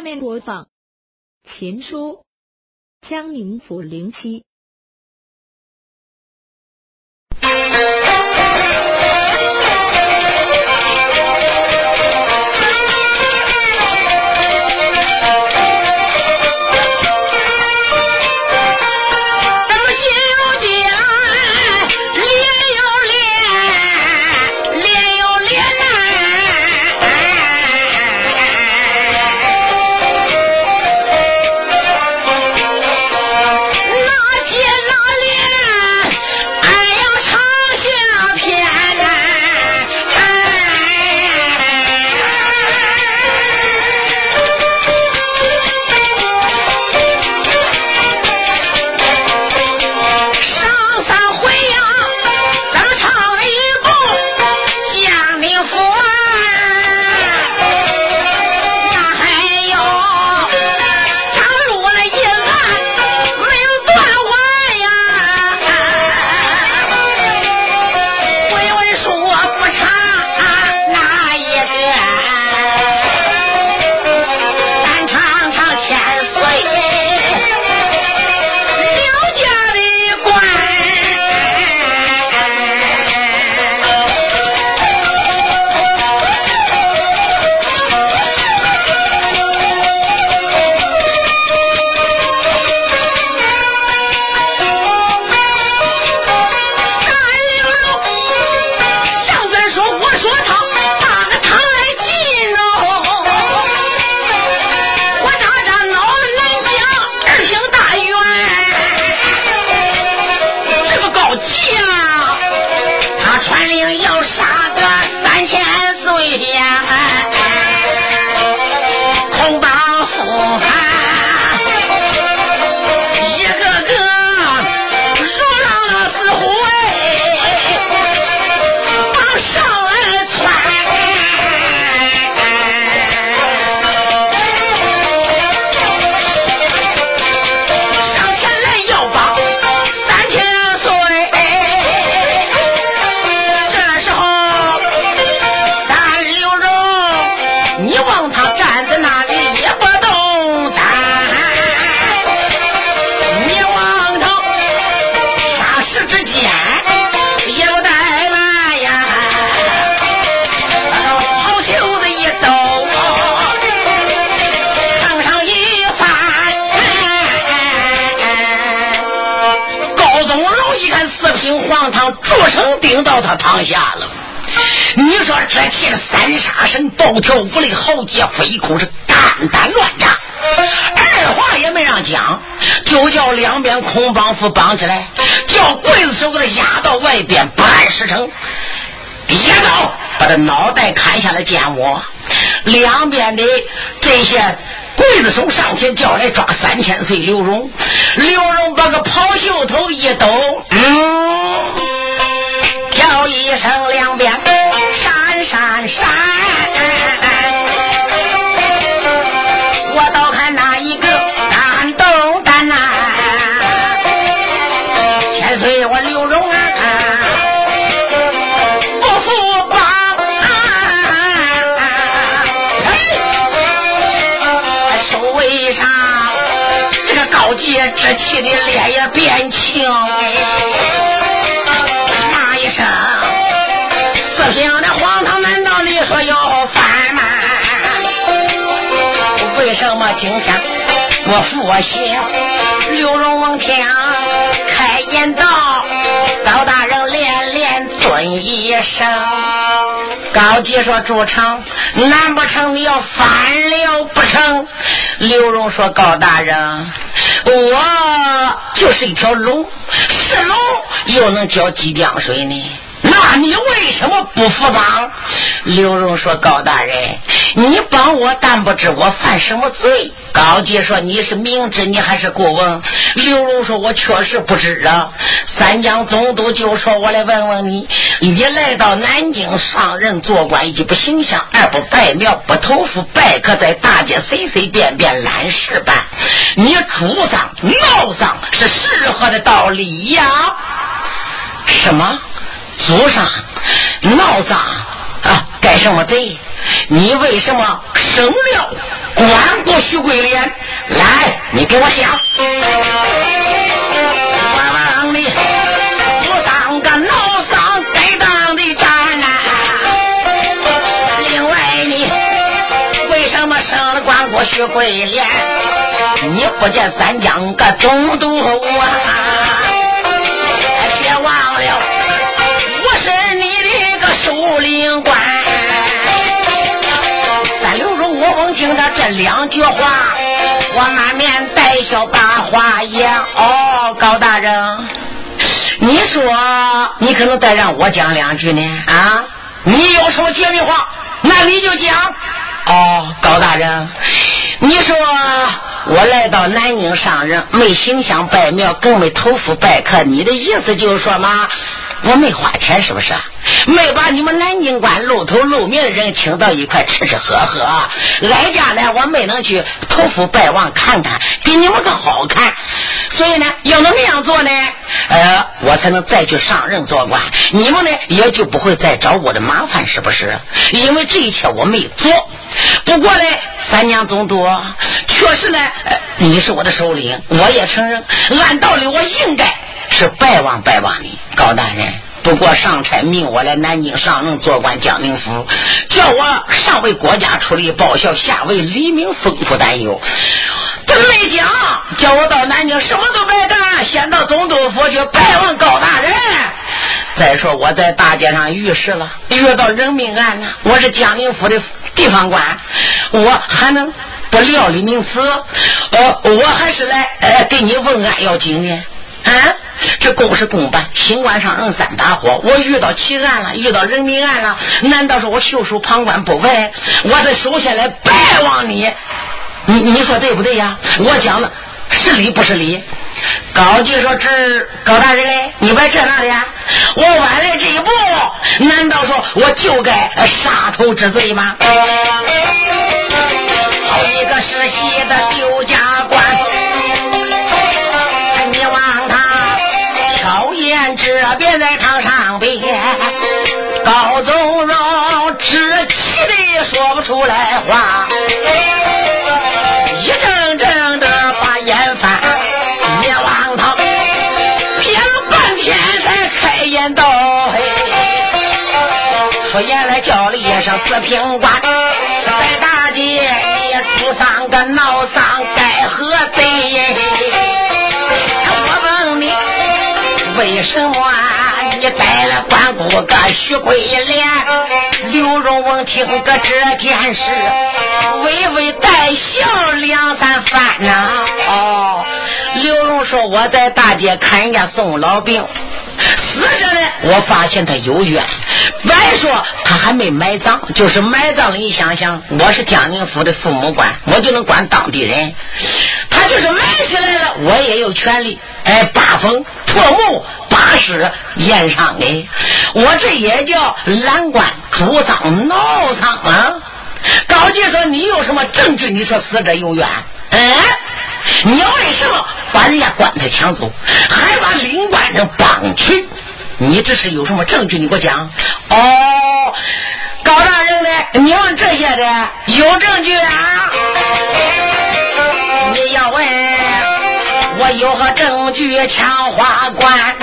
下面播放《秦书·江宁府零七》。暴跳五雷豪杰飞空是肝胆乱炸，二话也没让讲，就叫两边空帮夫绑起来，叫刽子手给他压到外边不按时辰，一刀把他脑袋砍下来见我。两边的这些刽子手上前叫来抓三千岁刘荣，刘荣把个袍袖头一抖，嗯。叫一声两边这个高洁之气的脸也变青骂一声。四平的荒唐，难道你说要翻吗？为什么今天不服行？刘荣王天开言道：“高大人连连尊一声。”高吉说：“主城，难不成你要翻了不成？”刘荣说：“高大人，我就是一条龙，是龙又能浇几江水呢？”那你为什么不服绑？刘荣说：“高大人，你帮我，但不知我犯什么罪。”高杰说：“你是明知，你还是过问？”刘荣说：“我确实不知啊。”三江总督就说：“我来问问你，你来到南京上任做官，一不形象，二不拜庙，不投服，拜客在大街随随便便揽事办。你主张闹丧是适合的道理呀？什么？”祖上闹丧啊！该什么贼？你为什么生了关过徐桂莲？来，你给我讲。我问你，我当个老丧该当的渣男。另外，你为什么生了关过徐桂莲？你不见三江个总督啊？听到这两句话，我满面带笑把话言。哦，高大人，你说你可能再让我讲两句呢？啊，你有什么绝密话，那你就讲。哦，高大人，你说我来到南京上任，没行香拜庙，更没投福拜客，你的意思就是说嘛，我没花钱是不是？没把你们南京关露头露面的人请到一块吃吃喝喝，来家呢我没能去投福拜望看看，给你们个好看。所以呢，要能那样做呢，呃，我才能再去上任做官，你们呢也就不会再找我的麻烦，是不是？因为这一切我没做。不过呢，三娘总督确实呢，你是我的首领，我也承认，按道理我应该是拜望拜望你，高大人。不过上差命我来南京上任做官江宁府，叫我上为国家出力报效，下为黎民丰富担忧。这没讲，叫我到南京什么都别干，先到总督府去拜望高大人。再说我在大街上遇事了，遇到人命案了，我是江宁府的地方官，我还能不料理名词？呃，我还是来呃给你问案要紧呢。啊，这公事公办，新官上任三把火。我遇到奇案了，遇到人命案了，难道说我袖手旁观不问？我得首先来拜望你，你你说对不对呀？我讲的是理不是理？高级说：“这高大人嘞，你别这那的，我晚来这一步，难道说我就该杀头之罪吗？”好一个世袭的丢家官！你望他挑眼这边在堂上边，高宗荣直气的说不出来话，四平官，在大街你出丧个闹丧该何罪？我问你，为什么你带了关公个徐桂莲？刘荣闻听个这件事，微微带笑两三番呐。哦，刘荣说我在大街看人家送老兵。死者呢？我发现他有冤。别说他还没埋葬，就是埋葬了。你想想，我是江宁府的父母官，我就能管当地人。他就是埋起来了，我也有权利哎，扒风破墓、扒尸、验伤的。我这也叫拦棺主丧闹丧啊！高杰说：“你有什么证据？你说死者有冤？嗯，你为什么把人家棺材抢走，还把领官人绑去？你这是有什么证据？你给我讲。哦，高大人呢？你问这些的有证据啊？你要问我有何证据抢花冠？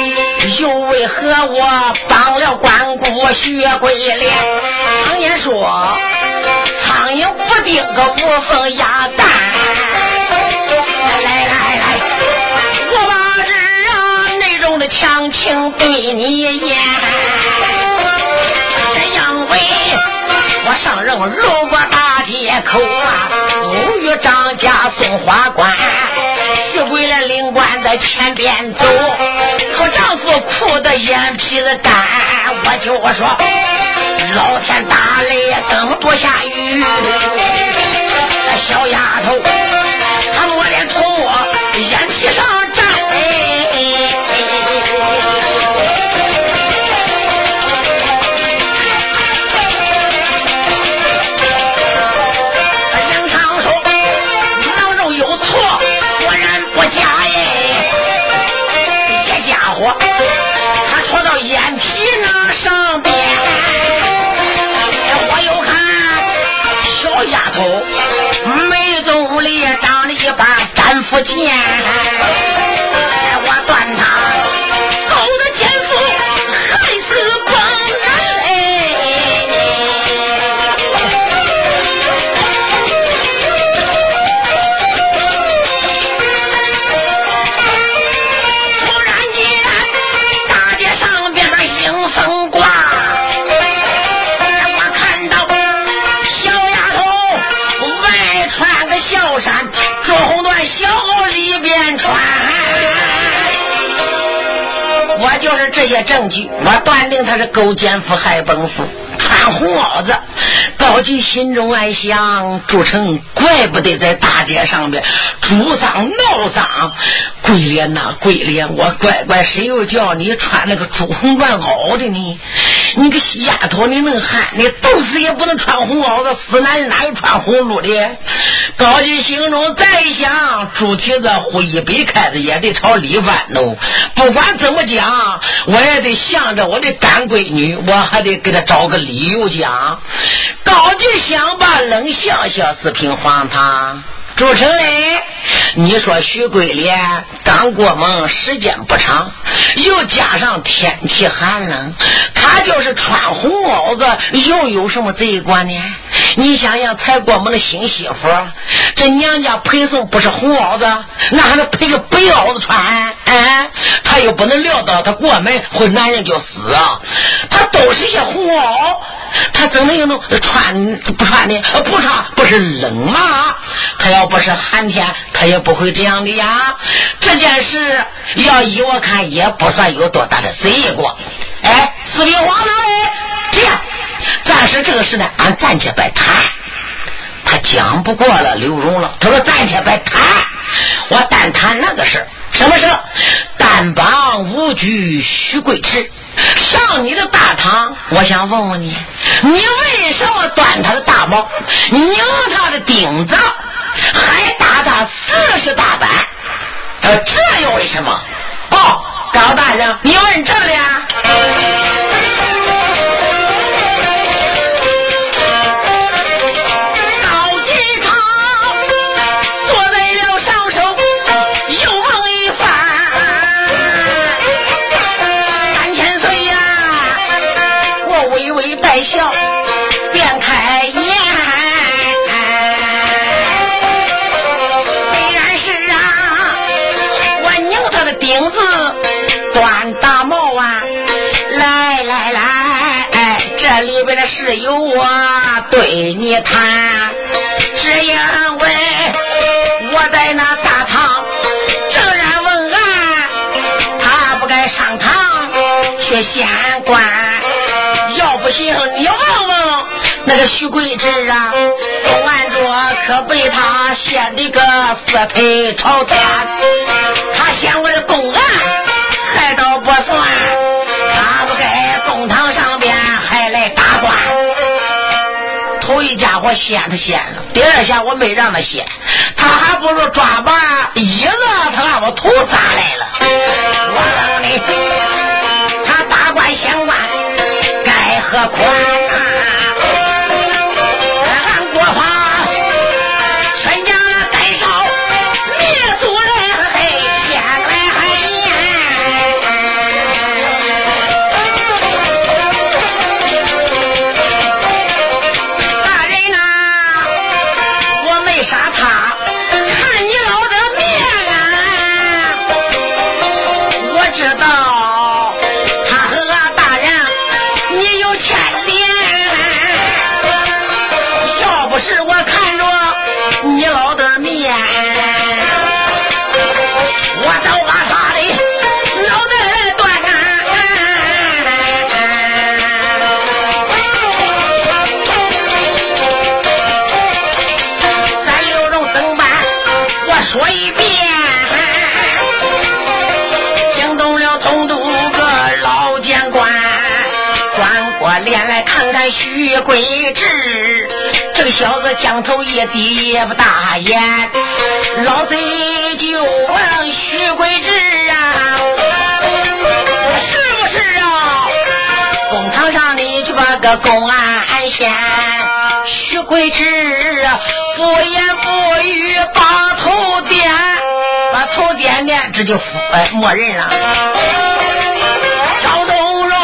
又为何我绑了关公薛桂莲？常言说，苍蝇不叮个无缝鸭蛋。强情对你言。这样为我上任路过大街口啊，偶遇张家送花官，徐桂莲领官在前边走，可丈夫哭得眼皮子干，我就说老天打雷等不下雨，小丫头，钱。证据，我断定他是勾奸夫害本夫，穿红袄子。高吉心中暗想：朱成怪不得在大街上边朱丧闹丧。桂莲呐，桂莲，我乖乖，谁又叫你穿那个朱红缎袄的呢？你个丫头，你能喊，你都死也不能穿红袄子。死男人哪有穿红袄的？高吉心中再想：猪蹄子呼一杯开子也得朝里翻喽。不管怎么讲，我也得向着我的干闺女，我还得给她找个理由讲。高我就想把冷笑笑视频放他。朱成嘞，你说徐桂莲刚过门，时间不长，又加上天气寒冷，她就是穿红袄子，又有什么罪过呢？你想想，才过门的新媳妇，这娘家陪送不是红袄子，那还能配个白袄子穿？哎，她又不能料到她过门会男人就死啊，她都是些红袄。他怎么又能穿不穿呢？不穿不是冷吗？他要不是寒天，他也不会这样的呀。这件事要依我看，也不算有多大的罪过。哎，四平王呢？这样，暂时这个事呢，俺暂且别谈。他讲不过了刘荣了。他说暂且别谈，我单谈那个事什么事单帮无惧徐贵池。上你的大堂，我想问问你，你为什么端他的大帽，拧他的钉子，还打他四十大板？呃，这又为什么？哦，高大人，你问这里啊？是有我对你谈，只因为我在那大堂正然问案，他不该上堂去县官。要不行，你问问那个徐贵志啊，公安桌可被他掀的个四腿朝天。他嫌我的公头一家伙掀他掀了，第二下我没让他掀，他还不如抓把椅子，他把我头砸来了。我让你，他大官相官。何款。将头一低也不大眼，老贼就问徐桂枝啊，是不是啊？公堂上你去把个公安先，徐贵志不言不语把头点。把头点点这就呃默认了。赵东荣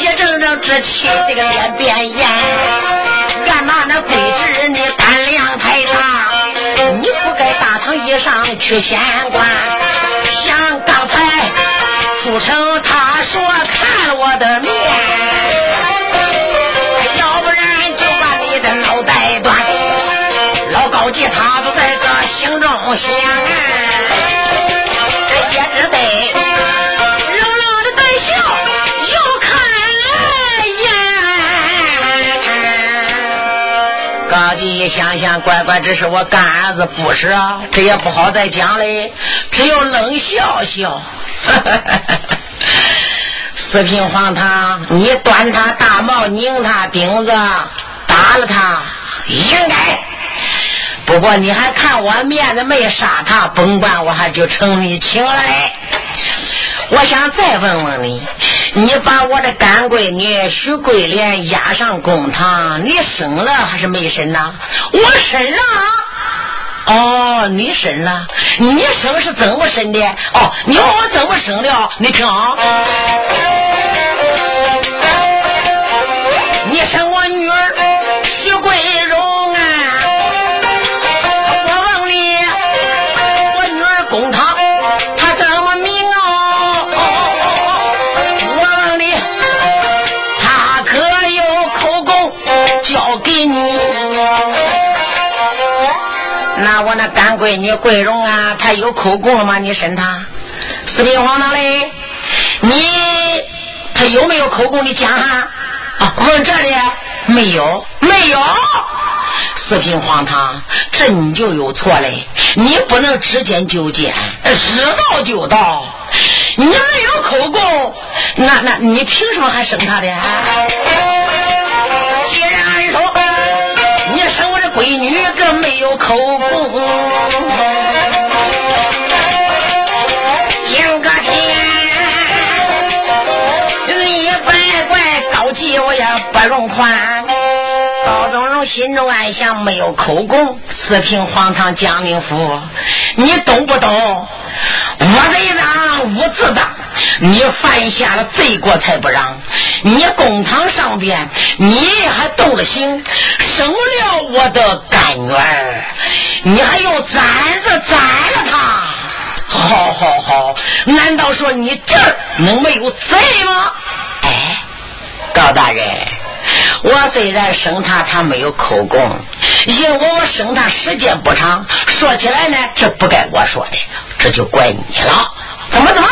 一阵阵之气，这个脸变严，俺妈那贵侄你胆量太大，你不该大堂以上去显官，像刚才出城他说看了我的面，要不然就把你的脑袋断。老高级他都在这心你想想，乖乖，这是我干儿子，不是啊，这也不好再讲嘞，只有冷笑笑。四品黄堂，你端他大帽，拧他钉子，打了他，应该。不过你还看我面子没杀他，甭管我还就成你情了。我想再问问你，你把我的干闺女徐桂莲押上公堂，你生了还是没生呢？我生了。哦，你生了，你生是怎么生的？哦，你问我怎么生的？你听啊，闺女桂荣啊，她有口供了吗？你审她？四品皇堂嘞，你她有没有口供？你讲哈。啊，问这里没有，没有。四品皇堂，这你就有错嘞。你不能知见就见，知道就到。你没有口供，那那你凭什么还生他的？既然说，你生我的闺女，更没有口供。不容宽。高宗荣心中暗想：没有口供，四平皇堂江宁府，你懂不懂？我贼当无自当，你犯下了罪过才不让。你公堂上边，你还动了心，生了我的干女儿，你还用簪子簪了他。好好好，难道说你这儿能没有罪吗？哎，高大人。我虽然生他，他没有口供，因为我生他时间不长。说起来呢，这不该我说的，这就怪你了。怎么怎么？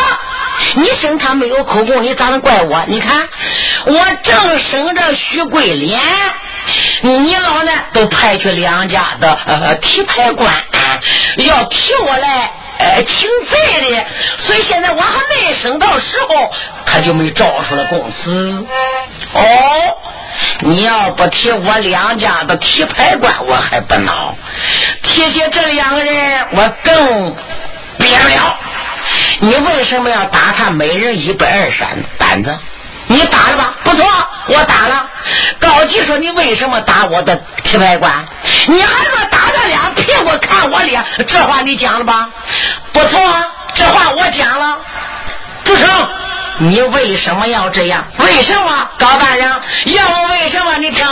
你生他没有口供，你咋能怪我？你看，我正生着徐桂莲，你老呢都派去两家的呃提牌官要提我来呃请罪的，所以现在我还没生到时候，他就没招出来供词。哦。你要不提我两家的提牌官，我还不恼；提起这两个人，我更憋了。你为什么要打他每人一百二三板子？你打了吧？不错，我打了。高吉说：“你为什么打我的提牌官？你还说打他俩屁股看我脸？这话你讲了吧？不错，这话我讲了。不成。”你为什么要这样？为什么，高大人？要为什么？你听，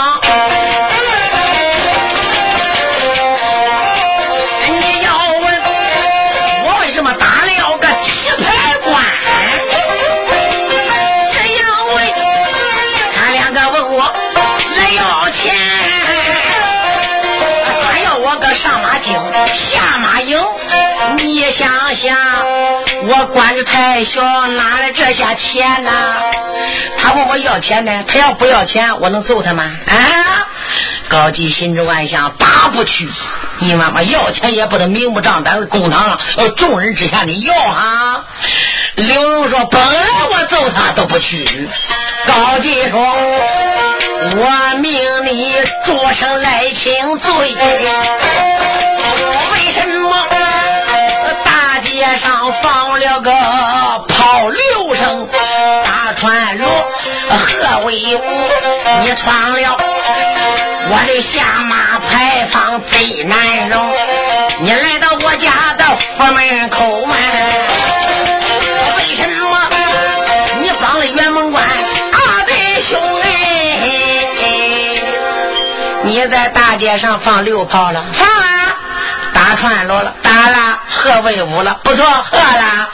你要问我为什么打了个棋牌官？这样问，他两个问我来要钱，他要我个上马精，下马赢。你想想。我官子太小，哪来这些钱呢？他问我要钱呢，他要不要钱，我能揍他吗？啊！高吉心中暗想：打不去，你妈妈要钱也不能明目张胆的公堂上，呃，众人之下你要啊！刘荣说：本来我揍他都不去。高吉说：我命你着上来请罪。街上放了个炮六声，大船锣何为武？你闯了我的下马牌坊，贼难容。你来到我家的府门口嘛。为什么你帮了辕门关二弟兄哎？你在大街上放六炮了？放啊！打串锣了？打了。贺威武了？不错，喝了。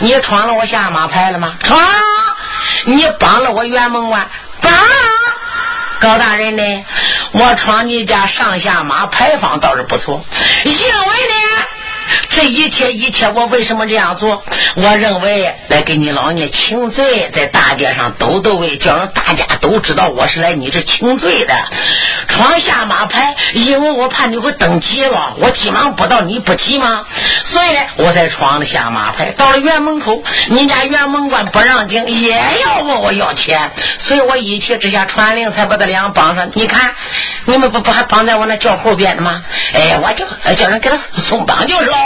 你闯了我下马牌了吗？闯。你帮了我圆梦关？帮。高大人呢？我闯你家上下马牌坊倒是不错，因为呢，这一切一切，我为什么这样做？我认为来给你老爷请罪，在大街上抖抖位，叫人大家都知道我是来你这请罪的。闯下马牌，因为我怕你会等急了，我急忙不到，你不急吗？所以我才闯了下马牌。到了院门口，你家院门关不让进，也要问我要钱，所以我一气之下传令，才把他俩绑上。你看，你们不不还绑在我那轿后边的吗？哎，我就叫人给他松绑就是了。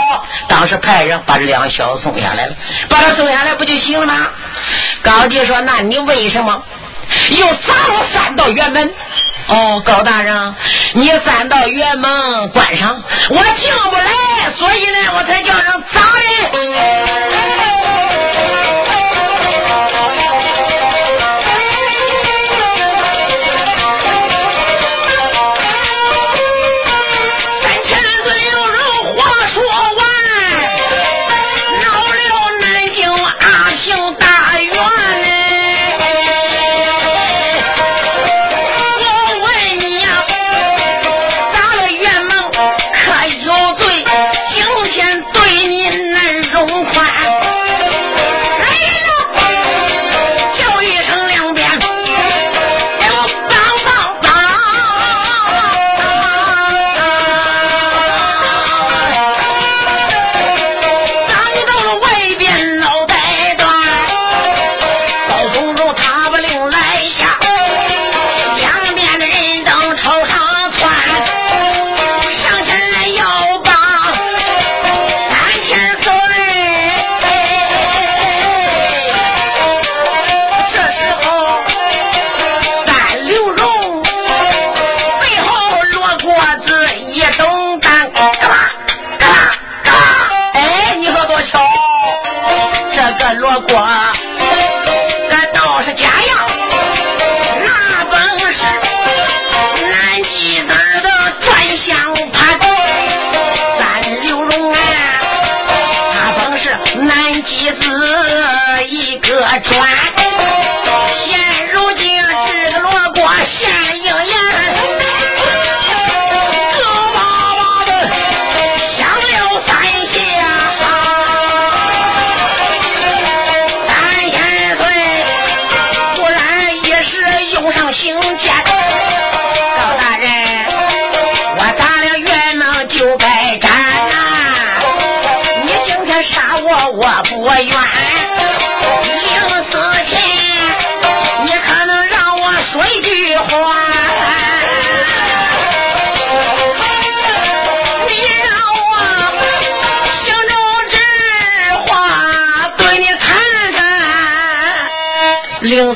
当时派人把这两小送下来了，把他送下来不就行了吗？高杰说：“那你为什么又砸我三道辕门？”哦，高大人，你三道辕门关上，我进不来，所以呢，我才叫人砸人。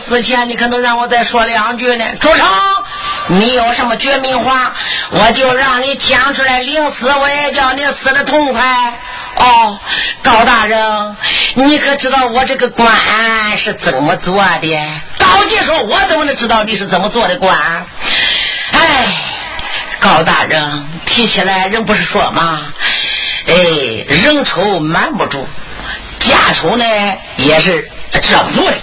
死前，你可能让我再说两句呢。朱成，你有什么绝命话，我就让你讲出来。临死我也叫你死的痛快。哦，高大人，你可知道我这个官是怎么做的？高杰说：“我怎么能知道你是怎么做的官？”哎，高大人提起来，人不是说吗？哎，人丑瞒不住，家丑呢也是遮不住的。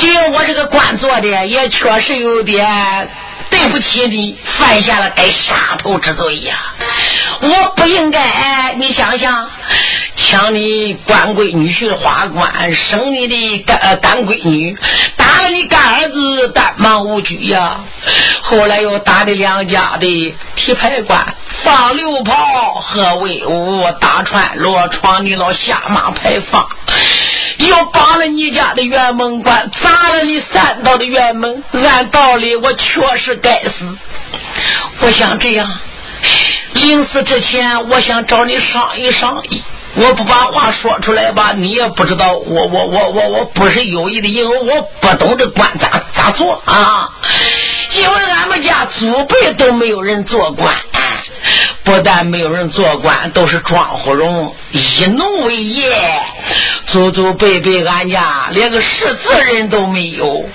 只有我这个官做的也确实有点对不起你，犯下了该杀头之罪呀！我不应该，你想想，抢你官闺女婿的花冠，生你的干干闺女，打了你干儿子，单忙无拘呀！后来又打的两家的提牌官，放六炮，喝威武，打串锣，闯你老下马牌坊。又绑了你家的辕门关，砸了你三道的辕门。按道理，我确实该死。我想这样，临死之前，我想找你商议商议。我不把话说出来吧，你也不知道我我我我我不是有意的，因为我不懂这官咋咋做啊。因为俺们家祖辈都没有人做官，不但没有人做官，都是庄户荣以农为业，祖祖辈辈俺家连个识字人都没有。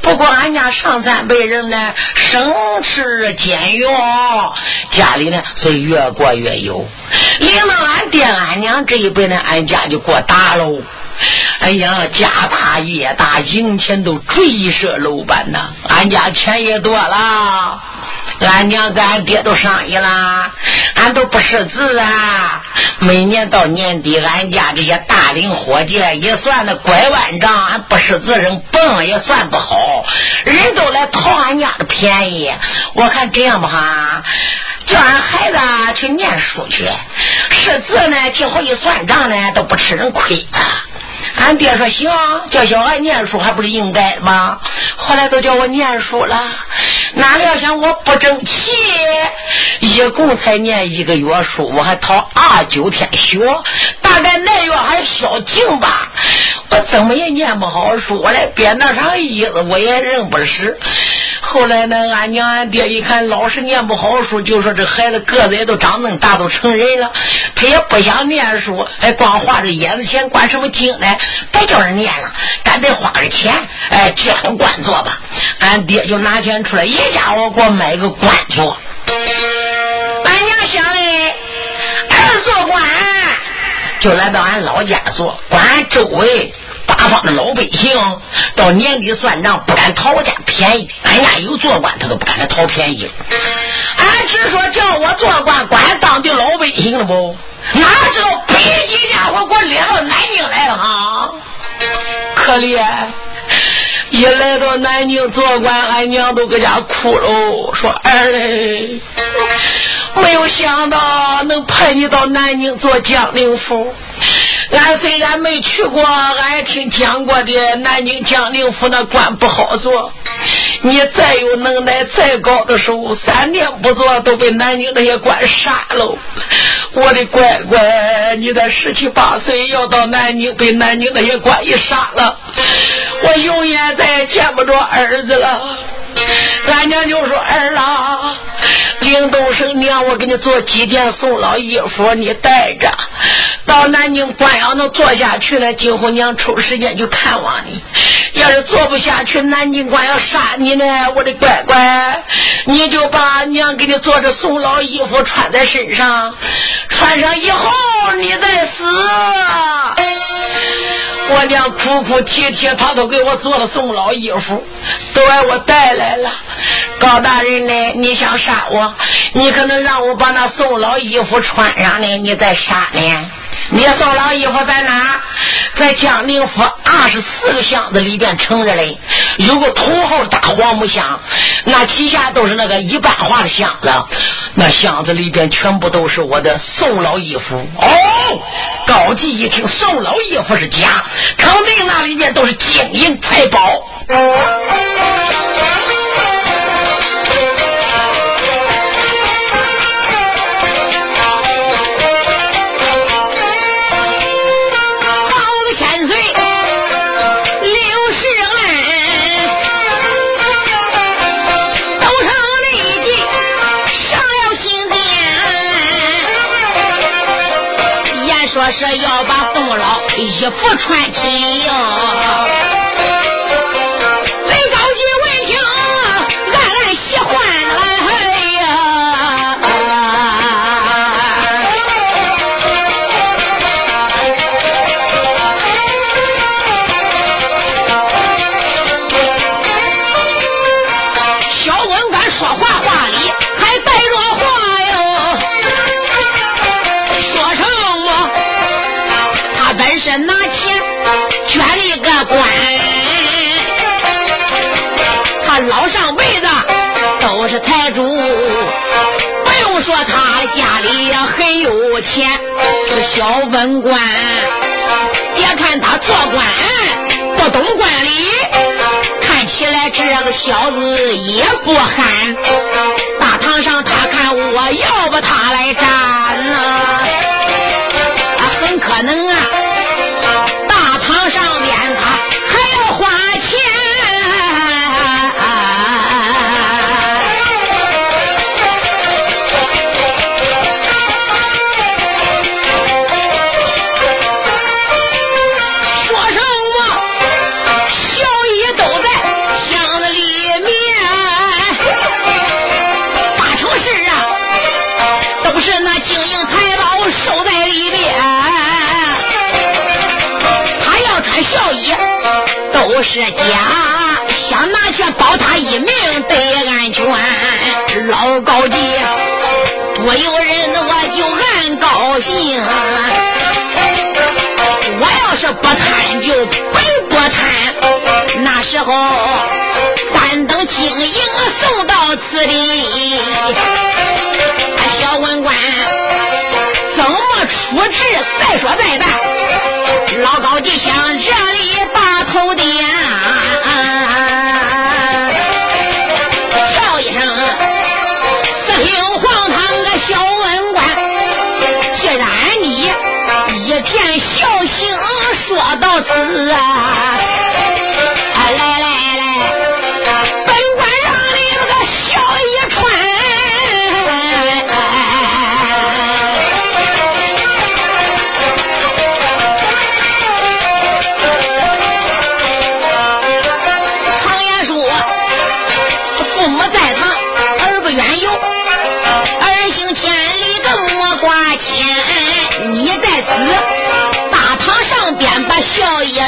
不过俺家上三辈人呢，省吃俭用，家里呢是越过越有。领到俺爹俺娘这一辈呢，俺家就过大喽。哎呀，家大业大，赢钱都追射楼板呐！俺家钱也多了，俺娘跟俺爹都商议了，俺都不识字啊。每年到年底，俺家这些大龄伙计也算的拐弯账，俺不识字人蹦也算不好，人都来讨俺家的便宜。我看这样吧哈，叫俺孩子去念书去，这字呢，挺好一算账呢，都不吃人亏。俺爹说行，叫小孩念书还不是应该吗？后来都叫我念书了，哪料想我不争气，一共才念一个月书，我还逃二九天学，大概那月还小静吧，我怎么也念不好书，我连编那上衣子我也认不识。后来呢，俺娘俺爹一看老是念不好书，就说这孩子个子也都长那么大，都成人了，他也不想念书，哎，光花这眼子钱，管什么经呢？别叫人念了，咱得花个钱，哎，接上官做吧。俺爹就拿钱出来，一家伙给我买个官做。就来到俺老家做，管俺周围。八方的老百姓到年底算账，不敢讨我家便宜。俺家有做官，他都不敢来讨便宜。俺只说叫我做官，管当地老百姓了不？哪知道北京家伙给我领到南京来了哈！可怜，一来到南京做官，俺娘都搁家哭喽，说儿嘞，没有想到能派你到南京做将领府。俺虽然没去过，俺也听讲过的。南京江宁府那官不好做，你再有能耐、再高的手，三年不做都被南京那些官杀喽。我的乖乖，你才十七八岁要到南京，被南京那些官一杀了，我永远再也见不着儿子了。俺娘就说：“儿郎，领东升娘，我给你做几件送老衣服，你带着。到南京官要能做下去了，今后娘抽时间去看望你。要是做不下去，南京官要杀你呢，我的乖乖，你就把娘给你做的送老衣服穿在身上，穿上以后你再死。”我娘哭哭啼啼，他都给我做了送老衣服，都让我带来了。高大人呢？你想杀我？你可能让我把那送老衣服穿上呢，你再杀呢？你送老衣服在哪？在江宁府二十四个箱子里边盛着嘞，有个头号大黄木箱，那底下都是那个一般化的箱子，那箱子里边全部都是我的送老衣服。哦，高级一听送老衣服是假，肯定那里面都是金银财宝。宝子千岁六十二都上了一级上了刑殿言说是要把衣服穿起。是财主，不用说他家里很有钱是小文官，别看他做官不懂管理，看起来这个小子也不憨。大堂上他看我要不他来站呐，不是家，想拿去保他一命得安全。老高级，不有人我就暗高兴。我要是不贪就白不贪，那时候单等经营送到此地。小文官怎么处置？再说再办。老高级想这里把头点，叫一声，四听皇堂的小文官，既然你一片孝心说到此啊。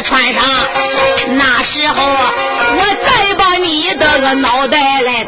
穿上，那时候我再把你的个脑袋来，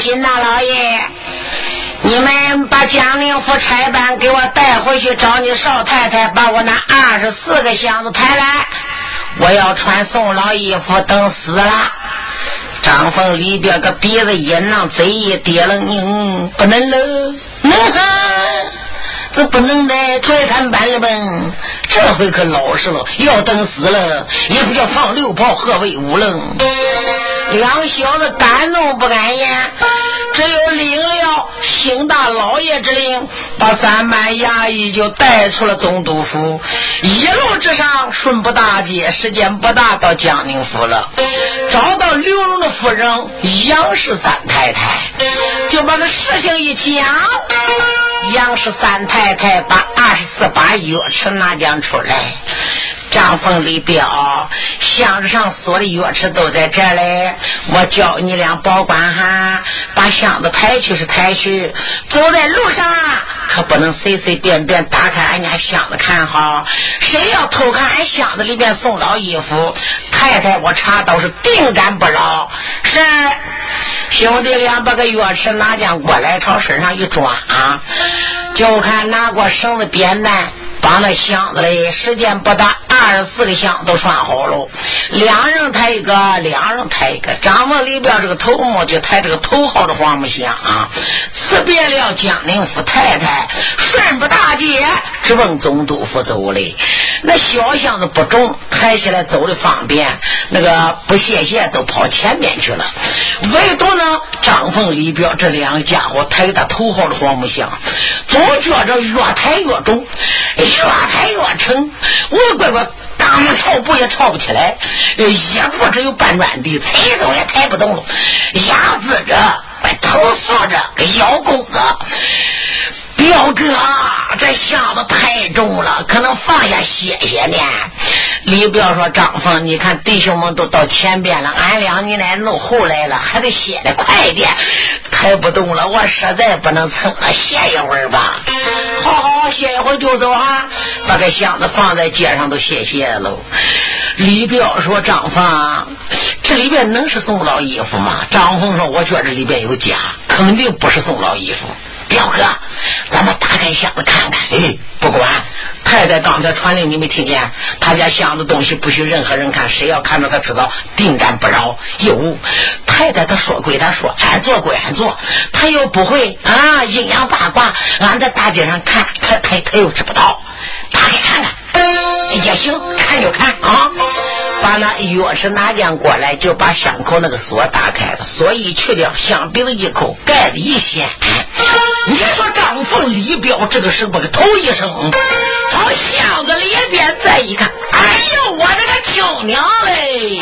新大老爷，你们把江宁府差班给我带回去，找你少太太，把我那二十四个箱子抬来，我要穿宋老衣服等死了。张凤里边个鼻子一囔，嘴一跌了，拧不能了，能喊，这不能来拽三班了奔，这回可老实了，要等死了，也不叫放六炮，何为无能？两小子敢怒不敢言，只有领了兴大老爷之令，把三班衙役就带出了总督府。一路之上顺不大街，时间不大到江宁府了，找到刘荣的夫人杨氏三太太，就把这事情一讲。杨氏三太太把二十四把钥匙拿将出来。张凤李彪，箱子上锁的钥匙都在这嘞。我叫你俩保管哈，把箱子抬去是抬去，走在路上可不能随随便便打开俺家箱子看好。谁要偷看俺箱子里边送老衣服，太太我查到是定斩不饶。是兄弟俩把个钥匙拿将过来，朝身上一抓，就看拿过绳子扁担。把那箱子里时间不大，二十四个箱都拴好了。两人抬一个，两人抬一个。张凤里边这个头目就抬这个头号的黄木箱啊。辞别了江宁府太太，顺不大街，直奔总督府走嘞。那小箱子不重，抬起来走的方便。那个不谢谢都跑前面去了。唯独呢，张凤里边这两个家伙抬的头号的黄木箱，总觉着越抬越重。越抬越沉，我乖乖，刚跳步也跳不起来，一步只有半转地，抬走也抬不动了，压制着，头缩着，给咬弓子。彪哥，这箱子太重了，可能放下歇歇呢。李彪说：“张峰，你看弟兄们都到前边了，俺俩你来弄后来了，还得歇的快点，抬不动了，我实在不能撑了，歇一会儿吧。”好好歇一会儿就走啊，把个箱子放在街上都歇歇喽。李彪说：“张峰，这里边能是宋老衣服吗？”张峰说：“我觉得这里边有假，肯定不是宋老衣服。”表哥，咱们打开箱子看看。哎，不管，太太刚才传令，你没听见？他家箱子东西不许任何人看，谁要看到他知道定斩不饶。有，太太她说归她说，俺做归俺做，他又不会啊阴阳八卦，俺在大街上看，他他他又知不道。打开看看。也行，看就看啊！把那钥匙拿将过来，就把伤口那个锁打开了，锁一去掉，香鼻子一口，盖子一掀。你说张凤李彪这个时候个头一声，朝箱子里边再一看，哎呦，我的个亲娘嘞！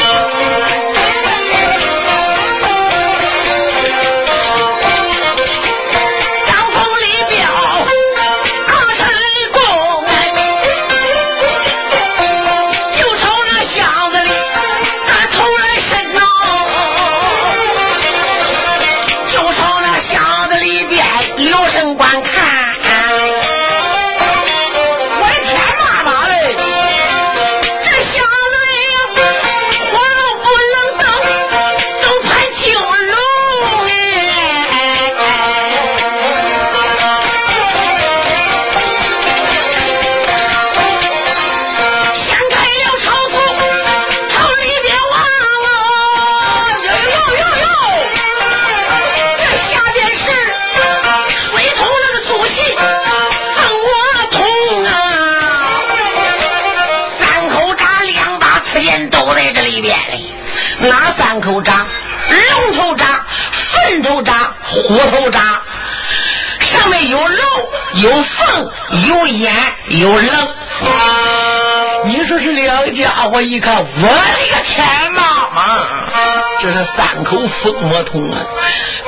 一看，我的个天妈妈！这是三口封魔桶啊！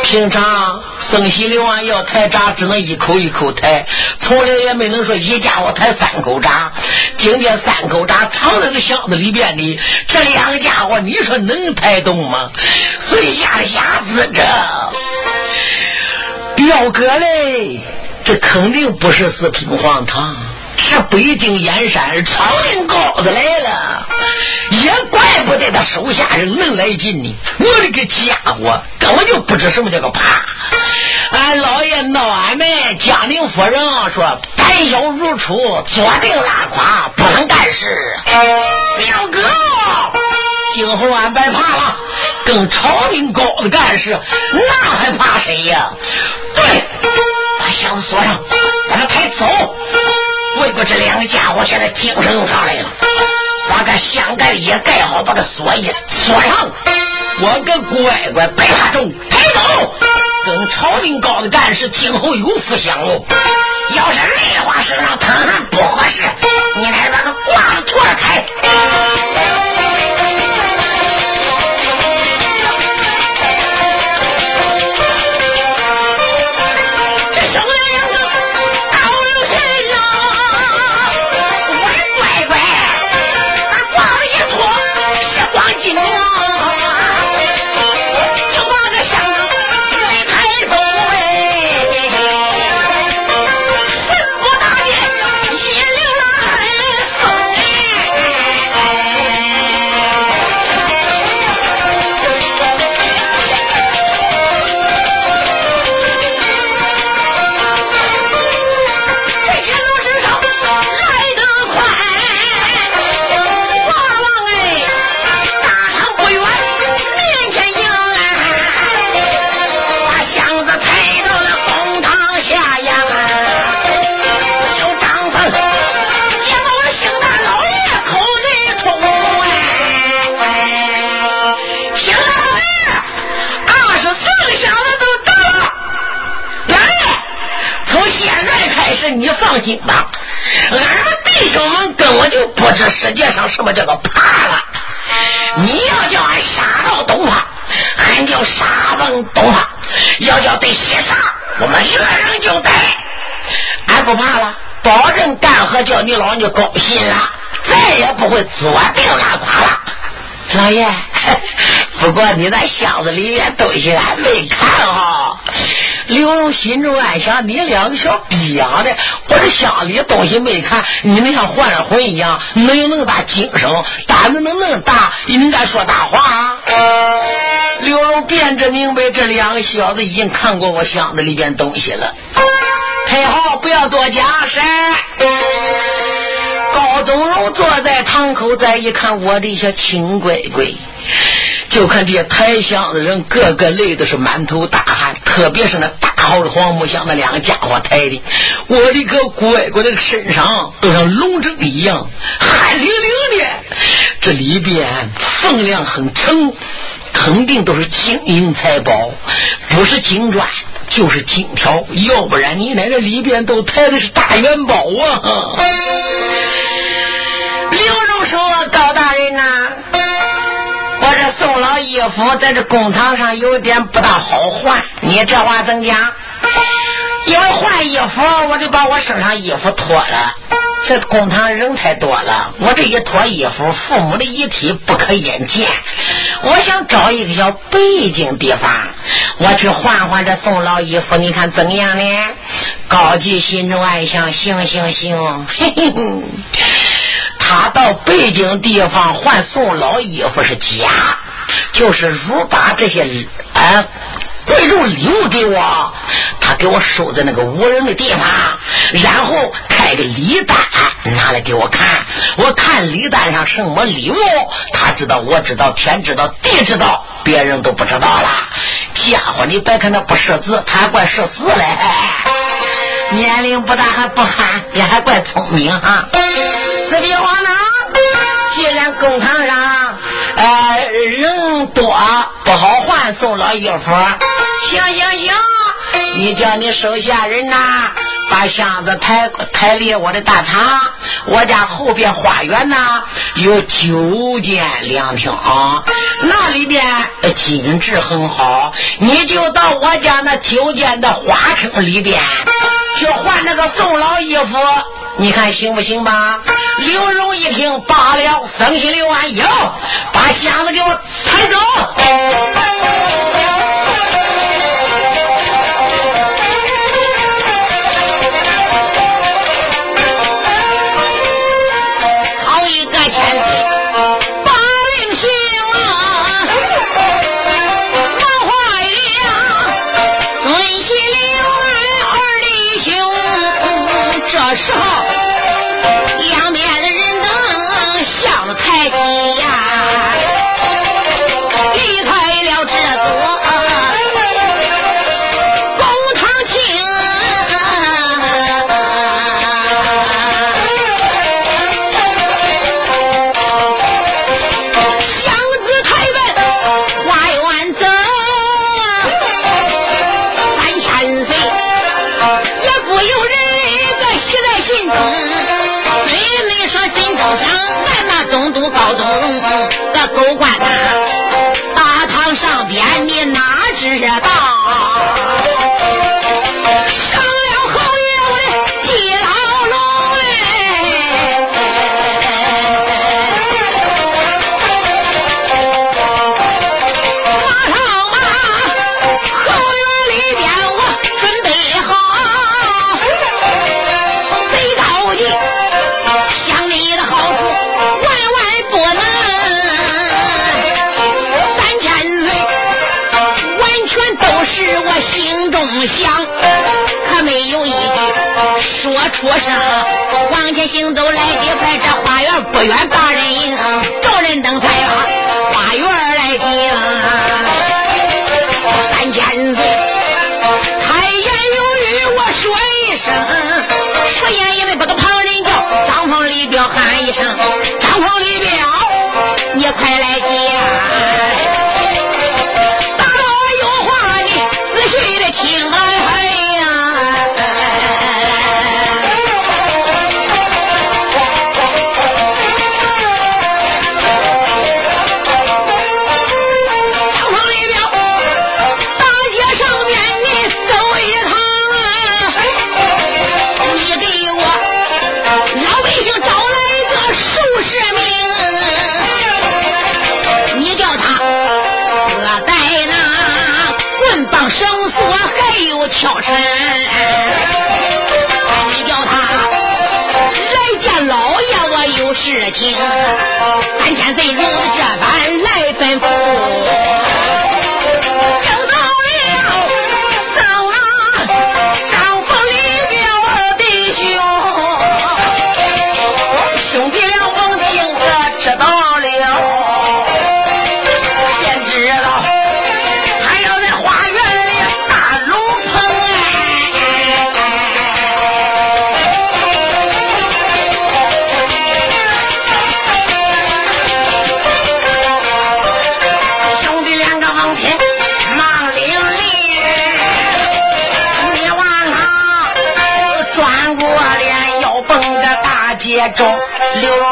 平常生喜灵王要抬闸，只能一口一口抬，从来也没能说一家伙抬三口闸。今天三口闸藏在这箱子里边的，这两个家伙你说能抬动吗？所以压的鸭子这表哥嘞，这肯定不是四品黄堂。是北京燕山朝廷高子来了，也怪不得他手下人能来劲呢。我的个家伙，根本就不知什么叫个怕。俺老爷闹俺们江宁夫人说胆小如初，坐定拉垮，不能干事。表哥，今后俺别怕了，跟朝廷高的干事，那还怕谁呀？对，把箱子锁上，咱们抬走。不过这两个家伙现在精神又上来了，把个箱盖也盖好，把个锁也锁上。我跟乖乖，白大众，抬走。跟朝廷高的干事今后有福享哦。要是累话身上疼上不合适，你来把个挂脱开。不知世界上什么叫做怕了。你要叫俺杀到东方，俺就杀奔东方；要叫对西杀，我们一个人就得。俺不怕了，保证干活叫你老人家高兴了，再也不会坐定拉垮了。老爷，不过你那箱子里面东西还没看哈。刘荣心中暗想：你两个小逼样的，我这箱里东西没看，你们像换了魂一样，能有那么大精神，胆子能那么大，你们敢说大话？刘荣便着明白，这两个小子已经看过我箱子里边东西了。太好，不要多讲，是。高宗龙坐在堂口，再一看我这些亲乖乖。就看这些抬箱的人，个个累的是满头大汗，特别是那大号的黄木箱，那两个家伙抬的，我的个乖乖的身上都像龙针一样，汗淋淋的。这里边分量很沉，肯定都是金银财宝，不是金砖就是金条，要不然你奶奶里边都抬的是大元宝啊！刘荣说：“高大人呐。”我这送老衣服在这公堂上有点不大好换，你这话怎讲？因为换衣服，我得把我身上衣服脱了。这公堂人太多了，我这一脱衣服，父母的遗体不可眼见。我想找一个小背景地方，我去换换这宋老衣服，你看怎样呢？高级心中暗想：行行行，嘿嘿嘿。他到背景地方换宋老衣服是假，就是如把这些啊贵重礼物给我，他给我收在那个无人的地方，然后开个礼单拿来给我看，我看礼单上什么礼物，他知道，我知道，天知道，地知道，别人都不知道了。家伙，你别看他不识字，他还怪识字嘞，年龄不大还不憨，也还怪聪明哈。四比话呢？既然公堂上呃人多不好换送了衣服，行行行，你叫你手下人呐，把箱子抬抬离我的大堂。我家后边花园呐有九间凉厅，那里边金质很好，你就到我家那九间的花厅里边去换那个送老衣服。你看行不行吧？刘荣一听罢了，生心六万，有把箱子给我抬走。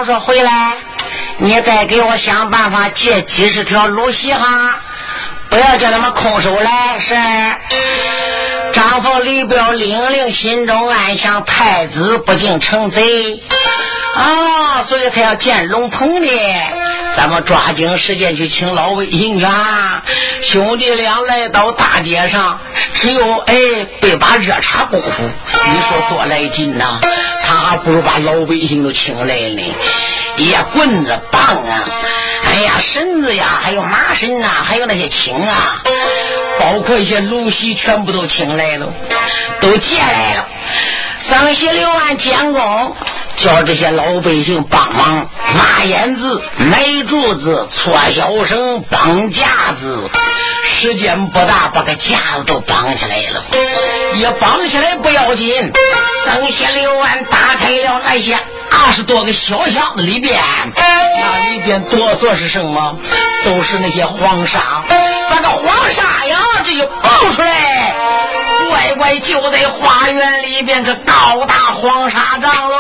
说：“回来，你再给我想办法借几十条芦席哈，不要叫他们空手来。”是。张凤李彪领令，心中暗想：太子不敬成贼啊，所以他要见龙鹏的。咱们抓紧时间去请老魏营长。兄弟俩来到大街上，只有哎背把热茶功夫，你说多来劲呐！他还不如把老百姓都请来呢。呀，棍子、棒啊，哎呀，绳子呀，还有麻绳呐，还有那些青啊，包括一些芦席，全部都请来了，都借来了。桑西六万监工，叫这些老百姓帮忙拉烟子、买柱子、搓小绳、绑架子。时间不大，把个架子都绑起来了。也绑起来不要紧，等下刘安打开了那些二十多个小箱子里边，那里边多数是什么？都是那些黄沙。把个黄沙呀，这就抱出来。乖乖就在花园里边，这高大黄沙帐喽。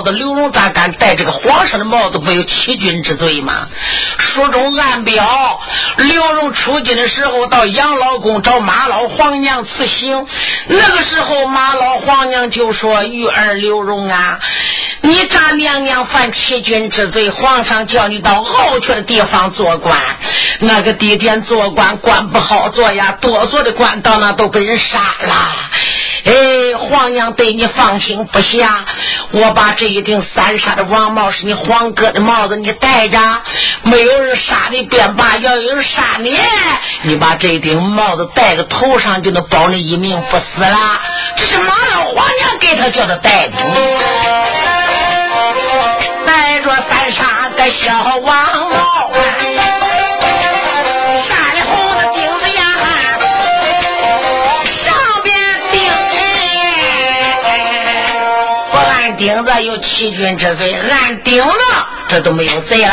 帽子？刘荣咋敢戴这个皇上的帽子？不有欺君之罪吗？书中暗表，刘荣出京的时候到杨老宫找马老皇娘辞行，那个时候马老皇娘就说：“玉儿刘荣啊，你丈娘娘犯欺君之罪，皇上叫你到傲去的地方做官，那个地点做官官不好做呀，多做的官到那都被人杀了。哎，皇娘对你放心不下，我把这一顶三杀的王帽是你皇哥的帽子，你戴着，没有人杀你便罢，要有人杀你，你把这顶帽子戴个头上，就能保你一命不死了。这是马老皇娘给他叫他戴的，戴着三杀的小王帽。有欺君之罪，俺顶了，这都没有罪了。